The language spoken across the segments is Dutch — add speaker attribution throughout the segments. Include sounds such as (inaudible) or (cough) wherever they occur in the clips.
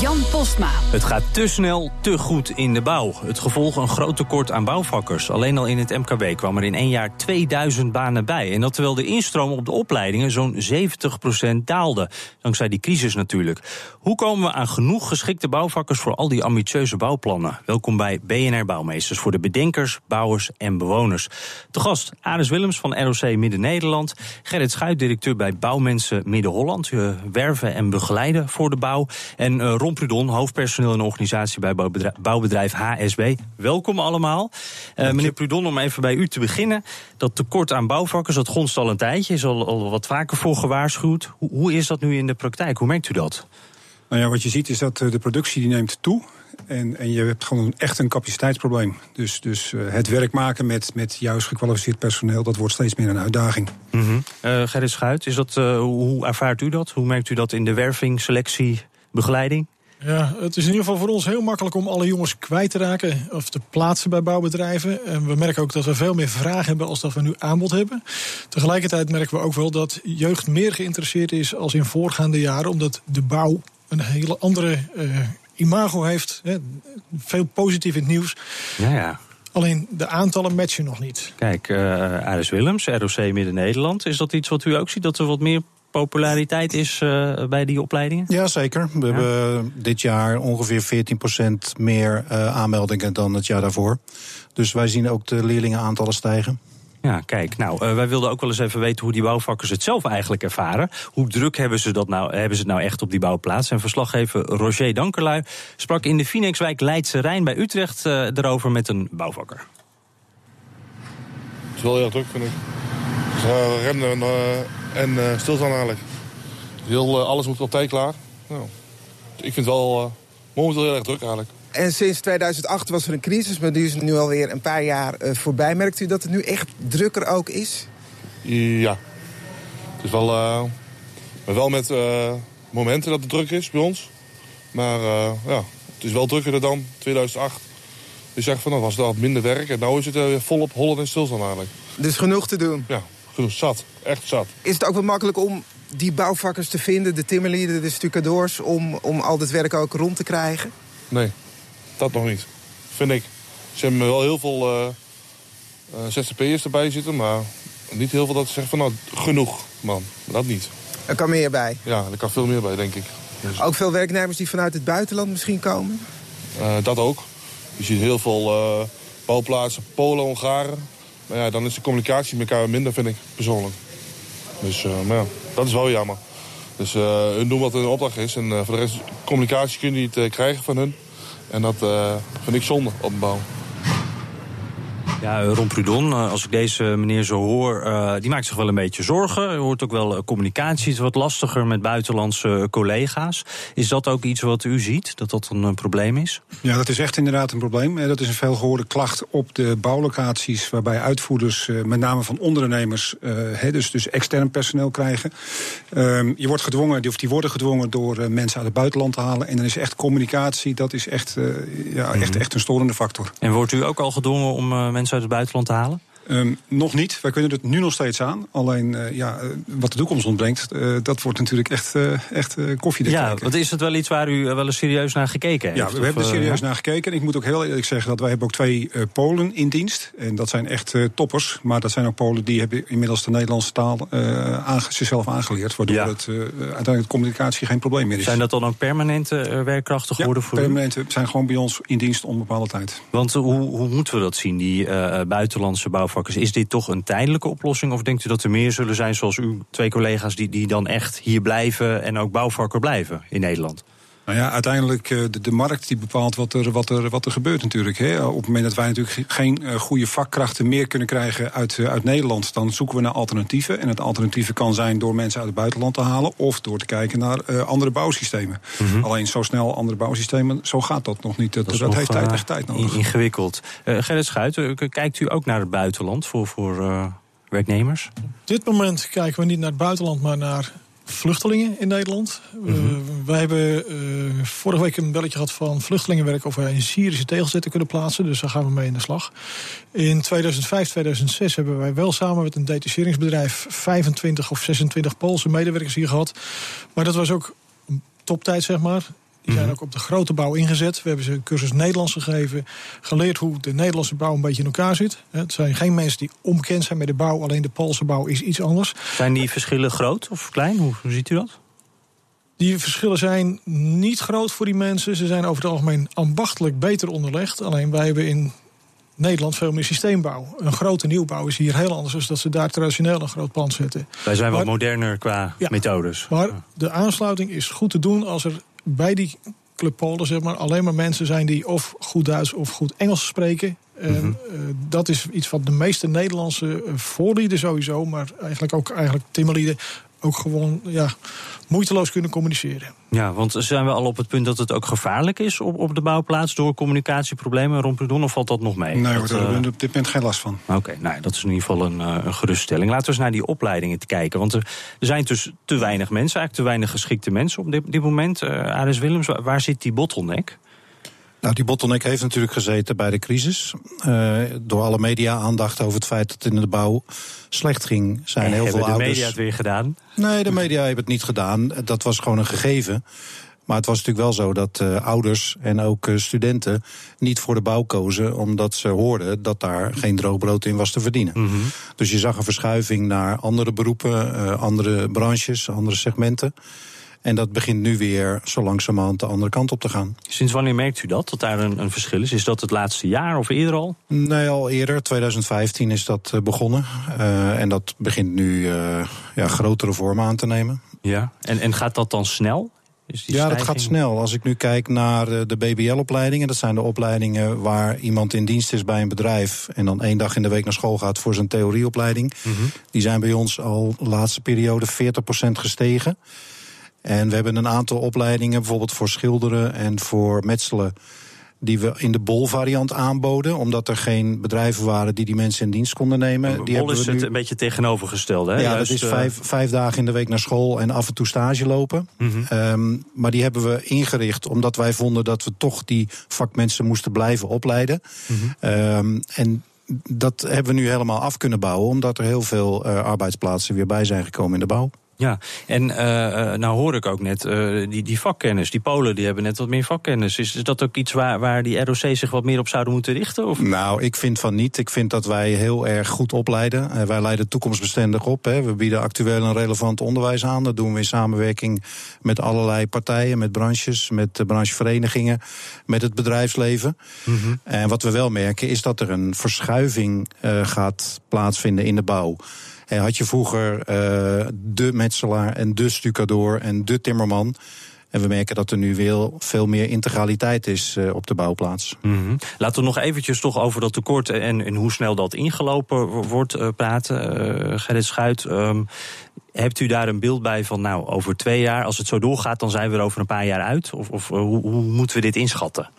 Speaker 1: Jan Postma.
Speaker 2: Het gaat te snel, te goed in de bouw. Het gevolg een groot tekort aan bouwvakkers. Alleen al in het MKB kwam er in één jaar 2000 banen bij. En dat terwijl de instroom op de opleidingen zo'n 70% daalde. Dankzij die crisis natuurlijk. Hoe komen we aan genoeg geschikte bouwvakkers voor al die ambitieuze bouwplannen? Welkom bij BNR Bouwmeesters voor de bedenkers, bouwers en bewoners. De gast Aris Willems van ROC Midden-Nederland. Gerrit Schuit, directeur bij Bouwmensen Midden-Holland. werven en begeleiden voor de bouw. En uh, Ron Prudon, hoofdpersoneel en organisatie bij bouwbedrijf, HSB. Welkom allemaal. Uh, meneer Prudon, om even bij u te beginnen. Dat tekort aan bouwvakkers, dat gonst al een tijdje. Is al, al wat vaker voor gewaarschuwd. Hoe, hoe is dat nu in de praktijk? Hoe merkt u dat?
Speaker 3: Nou ja, wat je ziet is dat de productie die neemt toe. En, en je hebt gewoon echt een capaciteitsprobleem. Dus, dus uh, het werk maken met, met juist gekwalificeerd personeel, dat wordt steeds meer een uitdaging.
Speaker 2: Mm -hmm. uh, Gerrit Schuit, is dat, uh, hoe ervaart u dat? Hoe merkt u dat in de werving, selectie, begeleiding?
Speaker 4: Ja, het is in ieder geval voor ons heel makkelijk om alle jongens kwijt te raken of te plaatsen bij bouwbedrijven. En we merken ook dat we veel meer vraag hebben als dat we nu aanbod hebben. Tegelijkertijd merken we ook wel dat jeugd meer geïnteresseerd is als in voorgaande jaren, omdat de bouw een hele andere uh, imago heeft. Hè, veel positief in het nieuws.
Speaker 2: Ja, ja.
Speaker 4: Alleen de aantallen matchen nog niet.
Speaker 2: Kijk, uh, Aris Willems, ROC Midden-Nederland. Is dat iets wat u ook ziet, dat er wat meer populariteit is uh, bij die opleidingen?
Speaker 3: Ja, zeker. We ja. hebben dit jaar ongeveer 14% meer uh, aanmeldingen dan het jaar daarvoor. Dus wij zien ook de leerlingenaantallen stijgen.
Speaker 2: Ja, kijk, nou, uh, wij wilden ook wel eens even weten hoe die bouwvakkers het zelf eigenlijk ervaren. Hoe druk hebben ze, dat nou, hebben ze het nou echt op die bouwplaats? En verslaggever Roger Dankerlui sprak in de Phoenixwijk Leidse Rijn bij Utrecht uh, erover met een bouwvakker.
Speaker 5: Het is wel heel druk, vind ik. Ze rennen en, uh, en uh, stilstaan eigenlijk. Heel, alles moet op tijd klaar. Nou, ik vind het wel momenteel heel erg druk eigenlijk.
Speaker 6: En sinds 2008 was er een crisis, maar die is nu alweer een paar jaar uh, voorbij. Merkt u dat het nu echt drukker ook is?
Speaker 5: Ja. Het is wel, uh, maar wel met uh, momenten dat het druk is bij ons. Maar ja, het is wel drukker dan 2008. Je zegt van, dan was het al minder werk en nu is het weer volop hollen en stilstaan eigenlijk.
Speaker 6: Dus genoeg te doen?
Speaker 5: Ja, Zat. Echt zat.
Speaker 6: Is het ook wel makkelijk om die bouwvakkers te vinden, de timmerlieden, de stucadoors... om, om al dit werk ook rond te krijgen?
Speaker 5: Nee. Dat nog niet, vind ik. Ze hebben wel heel veel uh, uh, ZZP'ers erbij zitten, maar niet heel veel dat ze zeggen van nou, genoeg, man. Dat niet.
Speaker 6: Er kan meer bij?
Speaker 5: Ja, er kan veel meer bij, denk ik.
Speaker 6: Dus... Ook veel werknemers die vanuit het buitenland misschien komen?
Speaker 5: Uh, dat ook. Je ziet heel veel bouwplaatsen, Polen, Hongaren. Maar ja, dan is de communicatie met elkaar minder, vind ik, persoonlijk. Dus maar ja, dat is wel jammer. Dus hun doen wat hun opdracht is. En voor de rest, communicatie kun je niet krijgen van hun. En dat vind ik zonde op een bouw.
Speaker 2: Ja, Ron Prudon, als ik deze meneer zo hoor, uh, die maakt zich wel een beetje zorgen. Er hoort ook wel communicatie is wat lastiger met buitenlandse collega's. Is dat ook iets wat u ziet, dat dat een probleem is?
Speaker 3: Ja, dat is echt inderdaad een probleem. Dat is een veelgehoorde klacht op de bouwlocaties... waarbij uitvoerders, met name van ondernemers, uh, dus, dus extern personeel krijgen. Um, je wordt gedwongen, of die worden gedwongen door mensen uit het buitenland te halen. En dan is echt communicatie, dat is echt, ja, echt, echt een storende factor.
Speaker 2: En wordt u ook al gedwongen om mensen uit het buitenland te halen?
Speaker 3: Um, nog niet. Wij kunnen het nu nog steeds aan. Alleen uh, ja, wat de toekomst ontbrengt, uh, dat wordt natuurlijk echt, uh, echt koffiedik
Speaker 2: Ja, want is het wel iets waar u wel eens serieus naar gekeken heeft?
Speaker 3: Ja, we of, hebben er serieus naar gekeken. En ik moet ook heel eerlijk zeggen dat wij hebben ook twee Polen in dienst. En dat zijn echt toppers. Maar dat zijn ook Polen die hebben inmiddels de Nederlandse taal aange zichzelf aangeleerd. Waardoor ja. het uiteindelijk de communicatie geen probleem meer is.
Speaker 2: Zijn dat dan ook permanente werkkrachten geworden
Speaker 3: ja,
Speaker 2: voor
Speaker 3: permanente zijn gewoon bij ons in dienst onbepaalde tijd.
Speaker 2: Want hoe, hoe moeten we dat zien, die buitenlandse Is dit toch een tijdelijke oplossing? Of denkt u dat er meer zullen zijn zoals uw twee collega's... die, die dan echt hier blijven en ook bouwvakker blijven in Nederland?
Speaker 3: Nou ja, uiteindelijk uh, de, de, markt die bepaalt wat er, wat er, wat er gebeurt natuurlijk. Hè. Op het moment dat wij natuurlijk geen uh, goede vakkrachten meer kunnen krijgen uit, uh, uit Nederland, dan zoeken we naar alternatieven. En het alternatieven kan zijn door mensen uit het buitenland te halen of door te kijken naar andere bouwsystemen. Mm -hmm. Alleen zo snel andere bouwsystemen, zo gaat dat nog niet. Dat, dat, dat heeft tijd, echt tijd nodig.
Speaker 2: Ingewikkeld. Gerrit Schuit, kijkt u ook naar het buitenland voor, voor werknemers?
Speaker 4: Op dit moment kijken we niet naar het buitenland, maar naar vluchtelingen in Nederland. Mm -hmm. uh, wij hebben uh, vorige week een belletje gehad van vluchtelingenwerk... of wij een Syrische tegelzetter kunnen plaatsen. Dus daar gaan we mee in de slag. In 2005, 2006 hebben wij wel samen met een detacheringsbedrijf... 25 of 26 Poolse medewerkers hier gehad. Maar dat was ook toptijd, zeg maar. Die zijn ook op de grote bouw ingezet. We hebben ze een cursus Nederlands gegeven. Geleerd hoe de Nederlandse bouw een beetje in elkaar zit. Het zijn geen mensen die onbekend zijn met de bouw. Alleen de Poolse bouw is iets anders.
Speaker 2: Zijn die verschillen groot of klein? Hoe, hoe ziet u dat?
Speaker 4: Die verschillen zijn niet groot voor die mensen. Ze zijn over het algemeen ambachtelijk beter onderlegd. Alleen wij hebben in Nederland veel meer systeembouw. Een grote nieuwbouw is hier heel anders... dan dat ze daar traditioneel een groot pand zetten.
Speaker 2: Wij zijn wat moderner qua ja, methodes.
Speaker 4: Maar de aansluiting is goed te doen als er bij die Club Polen zeg maar, alleen maar mensen zijn die of goed Duits of goed Engels spreken. En mm -hmm. uh, dat is iets wat de meeste Nederlandse voorlieden sowieso, maar eigenlijk ook eigenlijk Timmerlieden ook gewoon ja, moeiteloos kunnen communiceren.
Speaker 2: Ja, want zijn we al op het punt dat het ook gevaarlijk is op, op de bouwplaats door communicatieproblemen rond Pudon, of valt dat nog mee?
Speaker 3: Nee, hoor, daar hebben we op dit moment geen last van.
Speaker 2: Oké, okay, nou, dat is in ieder geval een, uh, een geruststelling. Laten we eens naar die opleidingen te kijken. Want er, zijn dus te weinig mensen, eigenlijk te weinig geschikte mensen op dit, dit moment. Uh, Aris Willems, waar, waar zit die bottleneck?
Speaker 7: Nou, die bottleneck heeft natuurlijk gezeten bij de crisis. Uh, door alle media-aandacht over het feit dat het in de bouw slecht ging, zijn
Speaker 2: en
Speaker 7: heel veel
Speaker 2: ouders.
Speaker 7: Hebben
Speaker 2: de media het weer gedaan?
Speaker 7: Nee, de media hebben het niet gedaan. Dat was gewoon een gegeven. Maar het was natuurlijk wel zo dat uh, ouders en ook uh, studenten niet voor de bouw kozen, omdat ze hoorden dat daar geen droogbrood in was te verdienen. Mm -hmm. Dus je zag een verschuiving naar andere beroepen, andere branches, andere segmenten. En dat begint nu weer zo langzamerhand de andere kant op te gaan.
Speaker 2: Sinds wanneer merkt u dat, dat daar een, een verschil is? Is dat het laatste jaar of eerder al?
Speaker 7: Nee, al eerder. 2015 is dat begonnen. Uh, en dat begint nu uh, ja, grotere vormen aan te nemen.
Speaker 2: Ja, en, en gaat dat dan snel?
Speaker 7: ja, stijging... dat gaat snel. Als ik nu kijk naar de BBL-opleidingen, dat zijn de opleidingen waar iemand in dienst is bij een bedrijf en dan één dag in de week naar school gaat voor zijn theorieopleiding. Mm -hmm. Die zijn bij ons al de laatste periode 40% gestegen. En we hebben een aantal opleidingen, bijvoorbeeld voor schilderen en voor metselen, die we in de bol-variant aanboden, omdat er geen bedrijven waren die die mensen in dienst konden nemen.
Speaker 2: Die bol is het een beetje tegenovergestelde, hè?
Speaker 7: Ja, Juist, dat is vijf, vijf dagen in de week naar school en af en toe stage lopen. Mm -hmm. um, maar die hebben we ingericht omdat wij vonden dat we toch die vakmensen moesten blijven opleiden. Mm -hmm. um, en dat hebben we nu helemaal af kunnen bouwen, omdat er heel veel uh, arbeidsplaatsen weer bij zijn gekomen in de bouw.
Speaker 2: Ja, en uh, nou hoor ik ook net, uh, die, die vakkennis, die Polen die hebben net wat meer vakkennis. Is, is dat ook iets waar, waar die ROC zich wat meer op zouden moeten richten? Of?
Speaker 7: Nou, ik vind van niet. Ik vind dat wij heel erg goed opleiden. Uh, wij leiden toekomstbestendig op. Hè. We bieden actueel en relevant onderwijs aan. Dat doen we in samenwerking met allerlei partijen, met branches, met de brancheverenigingen, met het bedrijfsleven. Mm -hmm. En wat we wel merken is dat er een verschuiving gaat plaatsvinden in de bouw. En had je vroeger uh, de metselaar en de stucadoor en de timmerman. En we merken dat er nu weer veel meer integraliteit is uh, op de bouwplaats.
Speaker 2: -hmm. Laten we nog eventjes toch over dat tekort en, en hoe snel dat ingelopen wordt uh, praten. Uh, Gerrit Schuit, um, hebt u daar een beeld bij van, nou, over twee jaar, als het zo doorgaat, dan zijn we er over een paar jaar uit? Of, of hoe, hoe moeten we dit inschatten?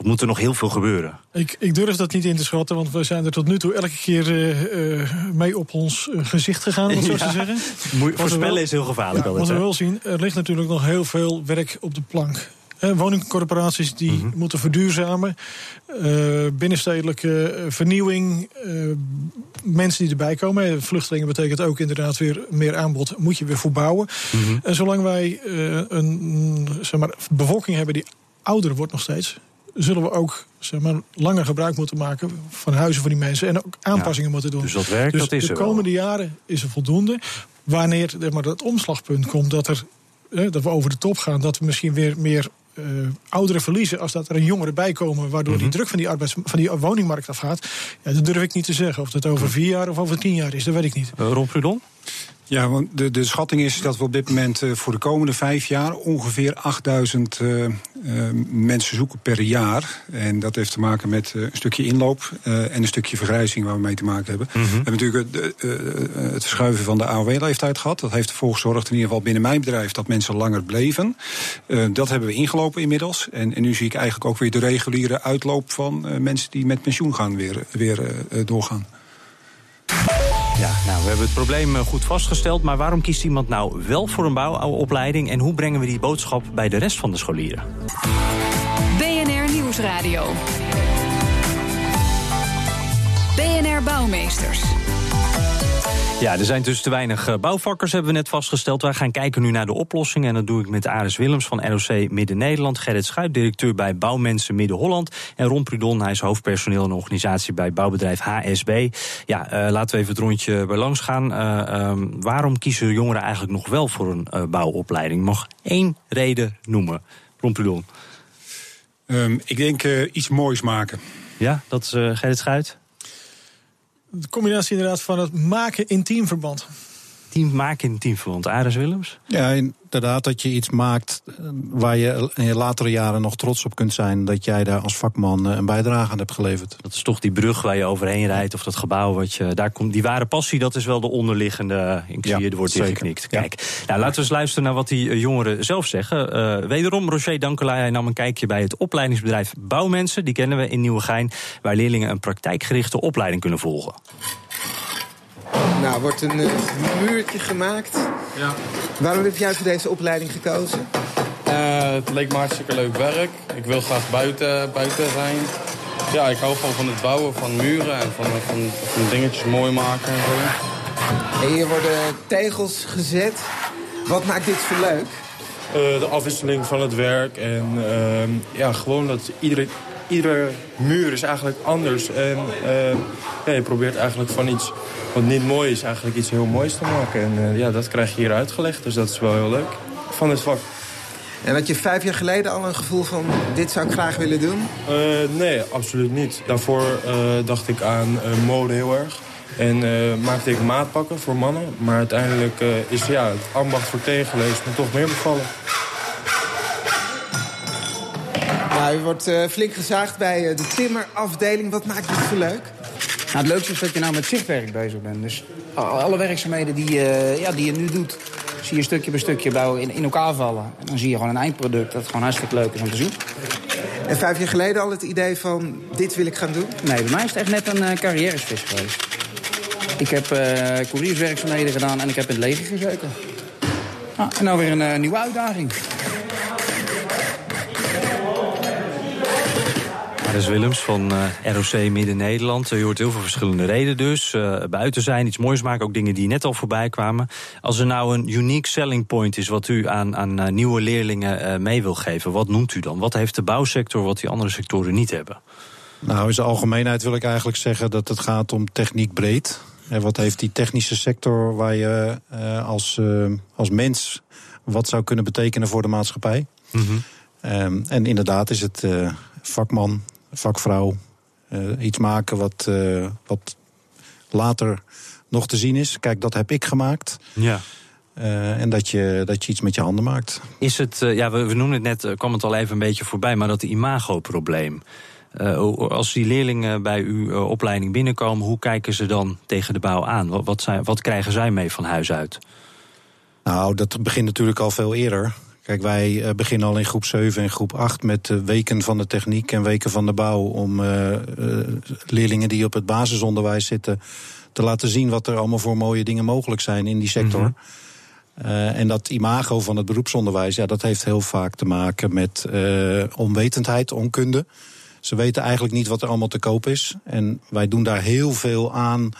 Speaker 2: Of moet er nog heel veel gebeuren?
Speaker 4: Ik, ik, durf dat niet in te schatten, want we zijn er tot nu toe elke keer uh, uh, mee op ons gezicht gegaan, om zo ja. te zeggen.
Speaker 2: Voorspellen wel, is heel gevaarlijk.
Speaker 4: Ja, wat we wel zien, er ligt natuurlijk nog heel veel werk op de plank. Eh, woningcorporaties die mm -hmm. moeten verduurzamen. Uh, binnenstedelijke vernieuwing. Uh, mensen die erbij komen. Vluchtelingen betekent ook inderdaad weer meer aanbod. Moet je weer verbouwen. Mm -hmm. En zolang wij uh, een zeg maar, bevolking hebben die ouder wordt nog steeds zullen we ook zeg maar, langer gebruik moeten maken van huizen voor die mensen. En ook aanpassingen ja, moeten doen.
Speaker 2: Dus dat werkt,
Speaker 4: dus
Speaker 2: dat is
Speaker 4: de komende wel. jaren is er voldoende. Wanneer zeg maar, dat omslagpunt komt dat, er, eh, dat we over de top gaan, dat we misschien weer meer uh, ouderen verliezen als dat er een jongere bij komen, waardoor mm -hmm. die druk van die, arbeids, van die woningmarkt afgaat. Ja, dat durf ik niet te zeggen. Of dat over vier jaar of over tien jaar is, dat weet ik niet.
Speaker 2: Uh, Ron Prudon?
Speaker 3: Ja, want de, de schatting is dat we op dit moment uh, voor de komende vijf jaar ongeveer 8000 uh, uh, mensen zoeken per jaar. En dat heeft te maken met een stukje inloop en een stukje vergrijzing waar we mee te maken hebben. Mm -hmm. We hebben natuurlijk het verschuiven van de AOW-leeftijd gehad. Dat heeft ervoor gezorgd, in ieder geval binnen mijn bedrijf, dat mensen langer bleven. dat hebben we ingelopen inmiddels. En, en, nu zie ik eigenlijk ook weer de reguliere uitloop van mensen die met pensioen gaan weer, weer doorgaan.
Speaker 2: Ja, nou, we hebben het probleem eh, goed vastgesteld. Maar waarom kiest iemand nou wel voor een bouwopleiding? En hoe brengen we die boodschap bij de rest van de scholieren?
Speaker 1: BNR Nieuwsradio. BNR Bouwmeesters.
Speaker 2: Ja, er zijn dus te weinig eh, bouwvakkers, hebben we net vastgesteld. Wij gaan kijken nu naar de oplossingen. En dat doe ik met Aris Willems van ROC Midden-Nederland. Gerrit Schuit, directeur bij Bouwmensen Midden-Holland. En Ron Prudon, hij is hoofdpersoneel en organisatie bij bouwbedrijf HSB. Ja, uh, laten we even het rondje bij langs gaan. Uh, um, waarom kiezen jongeren eigenlijk nog wel voor een uh, bouwopleiding? Mag één reden noemen. Ron Prudon.
Speaker 3: Um, ik denk iets moois maken.
Speaker 2: Ja, dat is Gerrit Schuit
Speaker 4: de combinatie inderdaad van het maken in teamverband.
Speaker 2: Team maken in teamverband. Aris Willems?
Speaker 7: Ja, inderdaad dat je iets maakt eh, waar je in je latere jaren nog trots op kunt zijn dat jij daar als vakman eh, een bijdrage aan hebt geleverd.
Speaker 2: Dat is toch die brug waar je overheen rijdt of dat gebouw wat je daar komt. Die ware passie, dat is wel de onderliggende. Ik zie ja, je, er wordt ingeknikt. Kijk, ja. nou, laten we eens luisteren naar wat die eh, jongeren zelf zeggen. Uh, wederom, Roger Dankelay, hij nam een kijkje bij het opleidingsbedrijf Bouwmensen. Die kennen we in Nieuwegein, waar leerlingen een praktijkgerichte opleiding kunnen volgen.
Speaker 6: Nou, wordt een uh, muurtje gemaakt. Ja. Waarom heb jij voor deze opleiding gekozen?
Speaker 8: Uh, het leek me hartstikke leuk werk. Ik wil graag buiten, buiten zijn. Ja, ik hou gewoon van het bouwen van muren en van, van, van dingetjes mooi maken en zo.
Speaker 6: En hier worden tegels gezet. Wat maakt dit zo leuk?
Speaker 8: Uh, de afwisseling van het werk en ehm, ja, gewoon dat iedere, iedere muur is eigenlijk anders. En ja, je probeert eigenlijk van iets wat niet mooi is, eigenlijk iets heel moois te maken. En uh, ja, dat krijg je hier uitgelegd, dus dat is wel heel leuk van het vak.
Speaker 6: En had je vijf jaar geleden al een gevoel van, dit zou ik graag willen doen?
Speaker 8: Uh, nee, absoluut niet. Daarvoor uh, dacht ik aan mode heel erg. En maakte ik maatpakken voor mannen. Maar uiteindelijk is ja, het ambacht voor tegenlees me toch meer bevallen.
Speaker 6: Nou, u wordt flink gezaagd bij de timmerafdeling. Wat maakt dit zo leuk?
Speaker 9: Nou, het leukste is dat je nou met zichtwerk bezig bent. Dus alle werkzaamheden die, uh, ja, die je nu doet... zie je stukje bij stukje bouwen in, in elkaar vallen. En dan zie je gewoon een eindproduct dat gewoon hartstikke leuk is om te zien.
Speaker 6: En vijf jaar geleden al het idee van, dit wil ik gaan doen?
Speaker 9: Nee, bij mij is het echt net een uh, carrièresvis geweest. Ik heb uh, courierswerkzaamheden gedaan en ik heb in het leger gezeten. Ah, en nou weer een uh, nieuwe uitdaging.
Speaker 2: Aris Willems van uh, ROC Midden-Nederland. Je hoort heel veel verschillende redenen dus. Uh, buiten zijn, iets moois maken, ook dingen die net al voorbij kwamen. Als er nou een unique selling point is wat u aan, aan uh, nieuwe leerlingen mee wil geven... wat noemt u dan? Wat heeft de bouwsector wat die andere sectoren niet hebben?
Speaker 7: Nou, in zijn algemeenheid wil ik eigenlijk zeggen dat het gaat om techniek breed. En wat heeft die technische sector waar je als, als mens wat zou kunnen betekenen voor de maatschappij? Mm -hmm. um, en inderdaad is het vakman, vakvrouw. Uh, iets maken wat, uh, wat later nog te zien is. Kijk, dat heb ik gemaakt. Ja. Uh, en dat je, dat je iets met je handen maakt.
Speaker 2: Is het, ja, we, we noemden het net, kwam het al even een beetje voorbij, maar dat imago-probleem. als die leerlingen bij uw opleiding binnenkomen, hoe kijken ze dan tegen de bouw aan? Wat, wat, zijn, wat krijgen zij mee van huis uit?
Speaker 7: Nou, dat begint natuurlijk al veel eerder. Kijk, wij uh, beginnen al in groep 7 en groep 8 met weken van de techniek en weken van de bouw. Om uh, leerlingen die op het basisonderwijs zitten te laten zien wat er allemaal voor mooie dingen mogelijk zijn in die sector. Mm -hmm. en dat imago van het beroepsonderwijs, ja, dat heeft heel vaak te maken met onwetendheid, onkunde. Ze weten eigenlijk niet wat er allemaal te koop is. En wij doen daar heel veel aan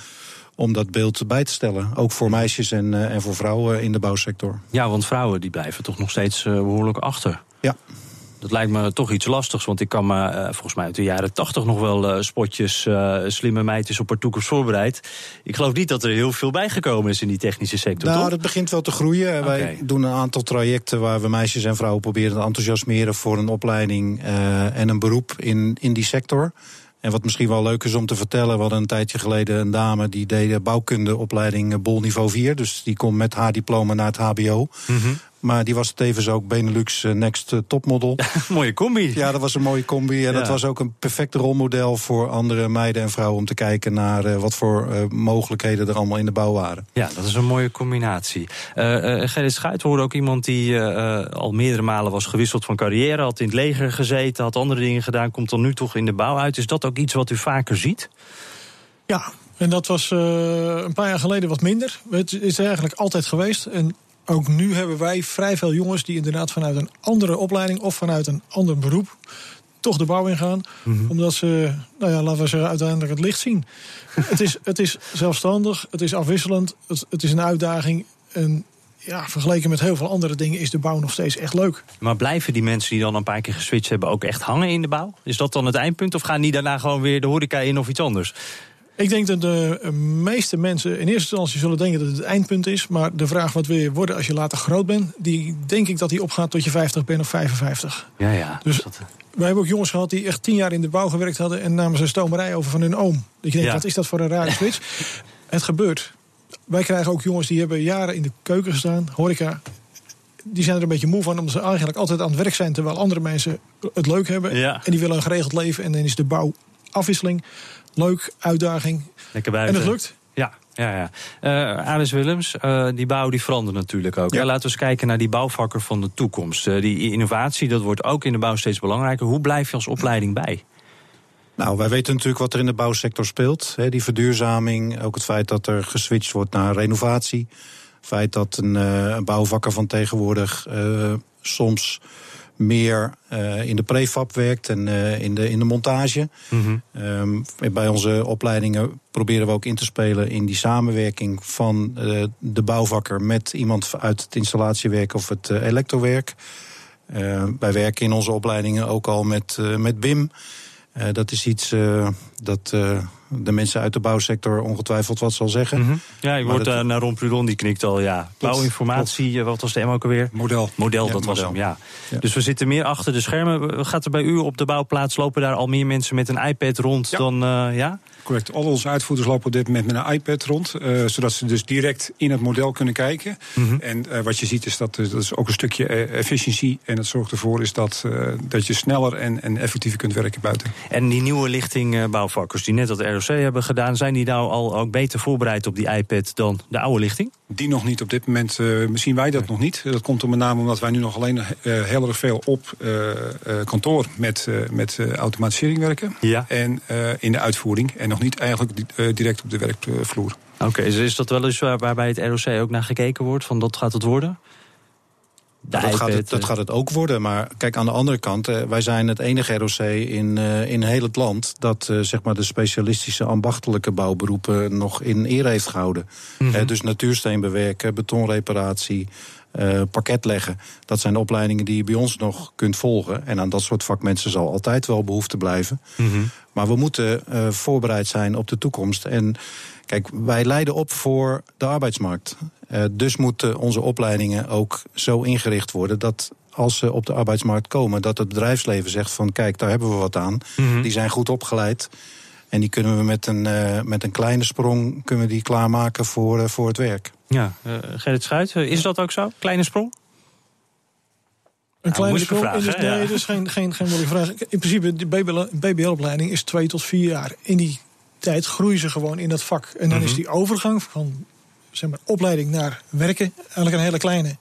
Speaker 7: om dat beeld bij te stellen. Ook voor meisjes en, uh, en voor vrouwen in de bouwsector.
Speaker 2: Ja, want vrouwen die blijven toch nog steeds uh, behoorlijk achter.
Speaker 7: Ja.
Speaker 2: Dat lijkt me toch iets lastigs, want ik kan me uh, volgens mij uit de jaren tachtig nog wel spotjes. slimme meid is op haar toekomst voorbereid. Ik geloof niet dat er heel veel bijgekomen is in die technische sector.
Speaker 7: Nou,
Speaker 2: toch?
Speaker 7: dat begint wel te groeien. Okay. Wij doen een aantal trajecten waar we meisjes en vrouwen proberen te enthousiasmeren voor een opleiding en een beroep in, in die sector. En wat misschien wel leuk is om te vertellen, we hadden een tijdje geleden een dame die deed bouwkundeopleiding eh, Bol niveau 4. Dus die komt met haar diploma naar het HBO.
Speaker 2: Mhm.
Speaker 7: Maar die was tevens ook Benelux eh, Next eh, Topmodel. (laughs)
Speaker 2: mooie combi.
Speaker 7: Ja, dat was een mooie combi. En
Speaker 2: Ja.
Speaker 7: dat was ook een perfect rolmodel voor andere meiden en vrouwen om te kijken naar eh, wat voor eh, mogelijkheden er allemaal in de bouw waren.
Speaker 2: Ja, dat is een mooie combinatie. Eh eh Gerrit Schuit hoorde ook iemand die eh, eh, al meerdere malen was gewisseld van carrière. Had in het leger gezeten, had andere dingen gedaan. Komt dan nu toch in de bouw uit. Is dat ook iets wat u vaker ziet?
Speaker 4: Ja, en dat was eh, een paar jaar geleden wat minder. Het is eigenlijk altijd geweest. En ook nu hebben wij vrij veel jongens die inderdaad vanuit een andere opleiding of vanuit een ander beroep toch de bouw ingaan. Omdat ze, nou ja, laten we zeggen, uiteindelijk het licht zien. (laughs) het, is, het is zelfstandig, het is afwisselend, het, het is een uitdaging. En ja, vergeleken met heel veel andere dingen is de bouw nog steeds echt leuk.
Speaker 2: Maar blijven die mensen die dan een paar keer geswitcht hebben ook echt hangen in de bouw? Is dat dan het eindpunt? Of gaan die daarna gewoon weer de horeca in of iets anders?
Speaker 4: Ik denk dat de meeste mensen in eerste instantie zullen denken dat het het eindpunt is. Maar de vraag wat wil je worden als je later groot bent, die denk ik dat die opgaat tot je 50 bent of 55.
Speaker 2: Ja, ja.
Speaker 4: Dus wij hebben ook jongens gehad die echt tien jaar in de bouw gewerkt hadden en namen ze een stomerij over van hun oom. Dat je denkt,
Speaker 2: Ja.
Speaker 4: wat is dat voor een rare switch? het gebeurt. Wij krijgen ook jongens die hebben jaren in de keuken gestaan, horeca. Die zijn er een beetje moe van, omdat ze eigenlijk altijd aan het werk zijn... terwijl andere mensen het leuk hebben.
Speaker 2: Ja.
Speaker 4: En die willen een geregeld leven. En dan is de bouw afwisseling. Leuk, uitdaging.
Speaker 2: Lekker buiten.
Speaker 4: En het lukt.
Speaker 2: Ja, ja, ja. Eh Alice Willems, eh, die bouw die verandert natuurlijk ook. Ja. Laten we eens kijken naar die bouwvakker van de toekomst. Eh, die innovatie, dat wordt ook in de bouw steeds belangrijker. Hoe blijf je als opleiding bij?
Speaker 7: Nou, wij weten natuurlijk wat er in de bouwsector speelt. Hè, die verduurzaming, ook het feit dat er geswitcht wordt naar renovatie. Het feit dat een, eh, een bouwvakker van tegenwoordig eh, soms meer eh, in de prefab werkt en eh, in, de, in de montage. Ehm, bij onze opleidingen proberen we ook in te spelen in die samenwerking van eh, de bouwvakker met iemand uit het installatiewerk of het elektrowerk. Eh, wij werken in onze opleidingen ook al met, met BIM. Dat is iets dat de mensen uit de bouwsector ongetwijfeld wat zal zeggen.
Speaker 2: Mhm. Ja, ik
Speaker 7: Maar
Speaker 2: word
Speaker 7: dat-
Speaker 2: eh, naar Ron Prudon, die knikt al. Ja, bouwinformatie, eh, wat was de M ook alweer?
Speaker 3: Model.
Speaker 2: Model,
Speaker 3: Ja,
Speaker 2: dat was hem, ja.
Speaker 3: Ja.
Speaker 2: Dus we zitten meer achter de schermen. Gaat er bij u op de bouwplaats, lopen daar al meer mensen met een iPad rond dan, eh, ja?
Speaker 3: Correct. Al onze uitvoerders lopen op dit moment met een iPad rond. eh, zodat ze dus direct in het model kunnen kijken.
Speaker 2: Mhm.
Speaker 3: En eh, wat je ziet is dat, dat is ook een stukje efficiëntie. En dat zorgt ervoor is dat, eh, dat je sneller en, en effectiever kunt werken buiten.
Speaker 2: En die nieuwe lichting bouwvakkers die net dat ROC hebben gedaan... zijn die nou al ook beter voorbereid op die iPad dan de oude lichting?
Speaker 3: Die nog niet op dit moment, eh, zien wij dat nog niet. Dat komt er met name omdat wij nu nog alleen eh, heel erg veel op eh, kantoor met, met automatisering werken.
Speaker 2: Ja.
Speaker 3: En in de uitvoering. En nog niet eigenlijk di- direct op de werkvloer.
Speaker 2: Oké, dus is dat wel eens waar, waar bij het ROC ook naar gekeken wordt? Van dat gaat het worden?
Speaker 7: Dat, gaat het, dat
Speaker 2: eh,
Speaker 7: gaat het ook worden. Maar kijk, aan de andere kant, eh, wij zijn het enige ROC in, eh, in heel het land dat zeg maar de specialistische ambachtelijke bouwberoepen nog in ere heeft gehouden.
Speaker 2: Mhm.
Speaker 7: Dus natuursteen bewerken, betonreparatie, pakket leggen. Dat zijn de opleidingen die je bij ons nog kunt volgen. En aan dat soort vakmensen zal altijd wel behoefte blijven.
Speaker 2: mhm.
Speaker 7: Maar we moeten voorbereid zijn op de toekomst. En kijk, wij leiden op voor de arbeidsmarkt. Eh, dus moeten onze opleidingen ook zo ingericht worden dat als ze op de arbeidsmarkt komen, dat het bedrijfsleven zegt van kijk, daar hebben we wat aan.
Speaker 2: Mhm.
Speaker 7: Die zijn goed opgeleid. En die kunnen we met een, eh, met een kleine sprong kunnen we die klaarmaken voor, eh, voor het werk.
Speaker 2: Ja, eh, Gerrit Schuit, is dat ook zo? Kleine sprong?
Speaker 4: Een kleine sprong.
Speaker 2: vraag,
Speaker 4: nee,
Speaker 2: Ja.
Speaker 4: dat is geen, geen, geen moeilijke vraag. In principe, de BBL-opleiding is twee tot vier jaar. In die tijd groeien ze gewoon in dat vak. En dan
Speaker 2: Mhm.
Speaker 4: is die overgang van zeg maar, opleiding naar werken eigenlijk een hele kleine.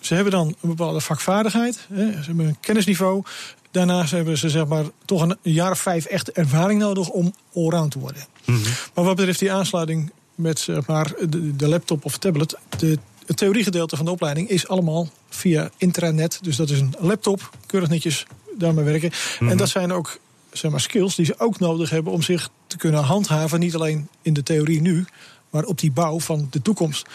Speaker 4: Ze hebben dan een bepaalde vakvaardigheid. Hè. Ze hebben een kennisniveau. Daarnaast hebben ze zeg maar, toch een jaar of vijf echt ervaring nodig om allround te worden. Maar wat betreft die aansluiting met zeg maar, de, de laptop of tablet... De, het theoriegedeelte van de opleiding is allemaal via intranet. Dus dat is een laptop, keurig netjes daarmee werken. En dat zijn ook zeg maar, skills die ze ook nodig hebben... om zich te kunnen handhaven, niet alleen in de theorie nu... maar op die bouw van de toekomst.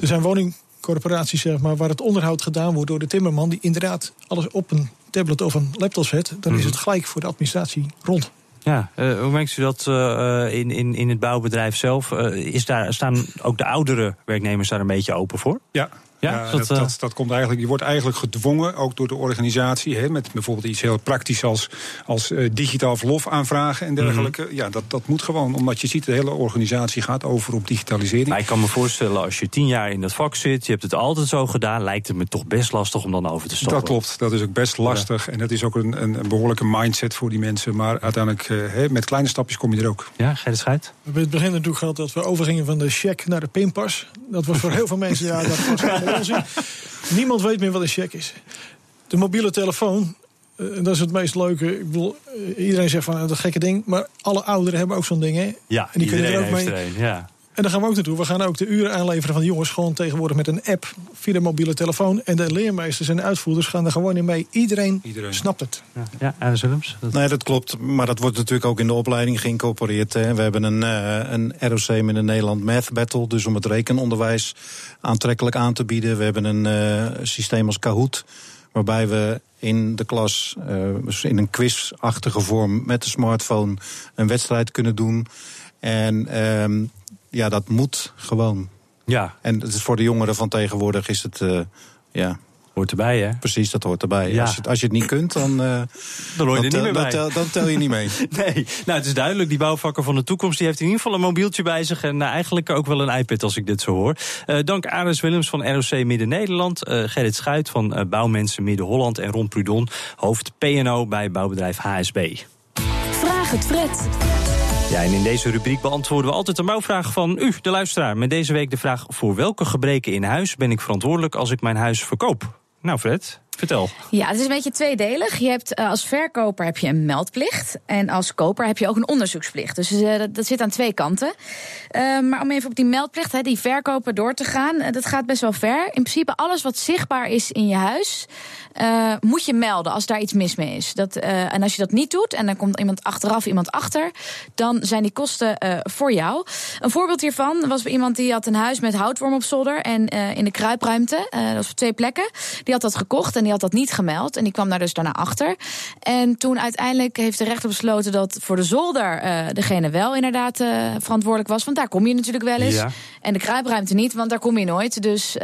Speaker 4: Er zijn woningcorporaties zeg maar, waar het onderhoud gedaan wordt door de timmerman... die inderdaad alles op een tablet of een laptop zet. Dan is het gelijk voor de administratie rond.
Speaker 2: Ja, eh, hoe merkt u dat eh, in, in, in het bouwbedrijf zelf? Eh, is daar, staan ook de oudere werknemers daar een beetje open voor?
Speaker 3: Ja,
Speaker 2: Ja,
Speaker 3: dat,
Speaker 2: dat,
Speaker 3: dat, dat, komt eigenlijk, je wordt eigenlijk gedwongen, ook door de organisatie, hè, met bijvoorbeeld iets heel praktisch als, als uh, digitaal verlof aanvragen en dergelijke. Ja, dat, dat moet gewoon, omdat je ziet, de hele organisatie gaat over op digitalisering.
Speaker 2: Maar ik kan me voorstellen, als je tien jaar in dat vak zit, je hebt het altijd zo gedaan, lijkt het me toch best lastig om dan over te stappen.
Speaker 3: Dat klopt, dat is ook best lastig. En dat is ook een, een, behoorlijke mindset voor die mensen. Maar uiteindelijk, uh, met kleine stapjes kom je er ook.
Speaker 2: Ja, Gerrit Schuit?
Speaker 4: We hebben in het begin natuurlijk gehad dat we overgingen van de check naar de pinpas. Dat was voor heel veel mensen, ja, dat was (laughs) onzin. Niemand weet meer wat een check is. De mobiele telefoon, uh, dat is het meest leuke. Ik bedoel, uh, iedereen zegt van dat gekke ding. Maar alle ouderen hebben ook zo'n ding, hè?
Speaker 2: Ja,
Speaker 4: en die
Speaker 2: kunnen
Speaker 4: er ook mee.
Speaker 2: Een, ja.
Speaker 4: En daar gaan we ook naartoe. We gaan ook de uren aanleveren van de jongens gewoon tegenwoordig met een app via de mobiele telefoon. En de leermeesters en de uitvoerders gaan er gewoon in mee. Iedereen, Iedereen. snapt het.
Speaker 2: Ja, ja Willems?
Speaker 7: Dat... Nee, dat klopt. Maar dat wordt natuurlijk ook in de opleiding geïncorporeerd. Hè. We hebben een, uh, een ROC met een Nederland Math Battle. Dus om het rekenonderwijs aantrekkelijk aan te bieden. We hebben een uh, systeem als Kahoot. Waarbij we in de klas uh, in een quizachtige vorm met de smartphone een wedstrijd kunnen doen. En um, ja, dat moet gewoon.
Speaker 2: Ja.
Speaker 7: En het is voor de jongeren van tegenwoordig is het, uh, ja...
Speaker 2: Hoort erbij, hè?
Speaker 7: Precies, dat hoort erbij. Ja. Als, je, als je het niet kunt, dan, uh,
Speaker 2: dan hoor je er niet meer bij.
Speaker 7: Dan tel, dan tel je niet mee. (laughs)
Speaker 2: nee, nou het is duidelijk. Die bouwvakker van de toekomst die heeft in ieder geval een mobieltje bij zich. En uh, eigenlijk ook wel een iPad als ik dit zo hoor. Uh, dank Aris Willems van ROC Midden-Nederland. Gerrit Schuit van Bouwmensen Midden-Holland. En Ron Prudon, hoofd PNO bij bouwbedrijf HSB.
Speaker 1: Vraag het Fred.
Speaker 2: Ja, en in deze rubriek beantwoorden we altijd een bouwvraag van u, de luisteraar. Met deze week de vraag: voor welke gebreken in huis ben ik verantwoordelijk als ik mijn huis verkoop? Nou, Fred, vertel.
Speaker 10: Ja, het is een beetje tweedelig. Je hebt uh, als verkoper heb je een meldplicht. En als koper heb je ook een onderzoeksplicht. Dus uh, dat, zit aan twee kanten. Uh, maar om even op die meldplicht, die verkoper door te gaan, dat gaat best wel ver. In principe, alles wat zichtbaar is in je huis. Moet je melden als daar iets mis mee is. Dat, en als je dat niet doet en dan komt iemand achteraf, iemand achter, dan zijn die kosten voor jou. Een voorbeeld hiervan was iemand die had een huis met houtworm op zolder en in de kruipruimte, dat was op twee plekken. Die had dat gekocht en die had dat niet gemeld en die kwam daar dus daarna achter. En toen uiteindelijk heeft de rechter besloten dat voor de zolder degene wel inderdaad verantwoordelijk was, want daar kom je natuurlijk wel eens. Ja. En de kruipruimte niet, want daar kom je nooit. Dus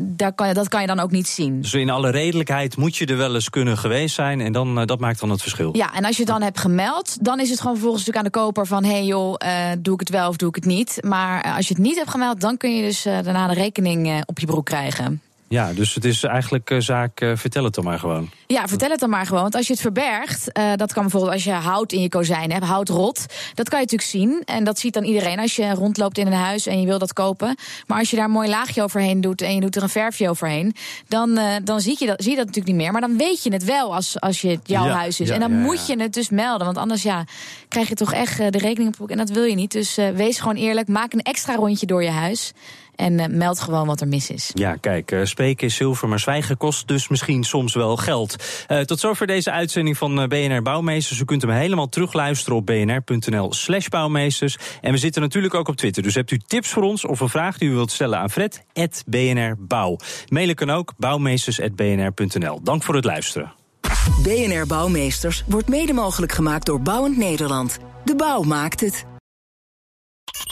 Speaker 10: daar kan, dat kan je dan ook niet zien.
Speaker 2: Dus in alle redelijkheid moet je er wel eens kunnen geweest zijn. En dan, dat maakt dan het verschil.
Speaker 10: Ja, en als je het dan hebt gemeld, dan is het gewoon vervolgens natuurlijk aan de koper van: hé hey joh, doe ik het wel of doe ik het niet. Maar als je het niet hebt gemeld, dan kun je dus daarna de rekening op je broek krijgen.
Speaker 2: Ja, dus het is eigenlijk uh, zaak, uh, vertel het dan maar gewoon.
Speaker 10: Ja, vertel het dan maar gewoon. Want als je het verbergt, uh, dat kan bijvoorbeeld als je hout in je kozijn hebt, hout rot. Dat kan je natuurlijk zien. En dat ziet dan iedereen als je rondloopt in een huis en je wil dat kopen. Maar als je daar een mooi laagje overheen doet en je doet er een verfje overheen, dan, dan zie, je dat, zie je dat natuurlijk niet meer. Maar dan weet je het wel als, als je jouw ja, huis is. Ja, en dan ja, moet je het dus melden. Want anders ja, krijg je toch echt de rekening op. En dat wil je niet. Dus wees gewoon eerlijk. Maak een extra rondje door je huis. En uh, meld gewoon wat er mis is.
Speaker 2: Ja, kijk, uh, spreken is zilver, maar zwijgen kost dus misschien soms wel geld. Uh, tot zover deze uitzending van BNR Bouwmeesters. U kunt hem helemaal terugluisteren op bnr.nl slash bouwmeesters. En we zitten natuurlijk ook op Twitter. Dus hebt u tips voor ons of een vraag die u wilt stellen aan Fred, BNR Bouw. Mailen kan ook bouwmeesters.bnr.nl. Dank voor het luisteren.
Speaker 11: BNR Bouwmeesters wordt mede mogelijk gemaakt door Bouwend Nederland. De bouw maakt het.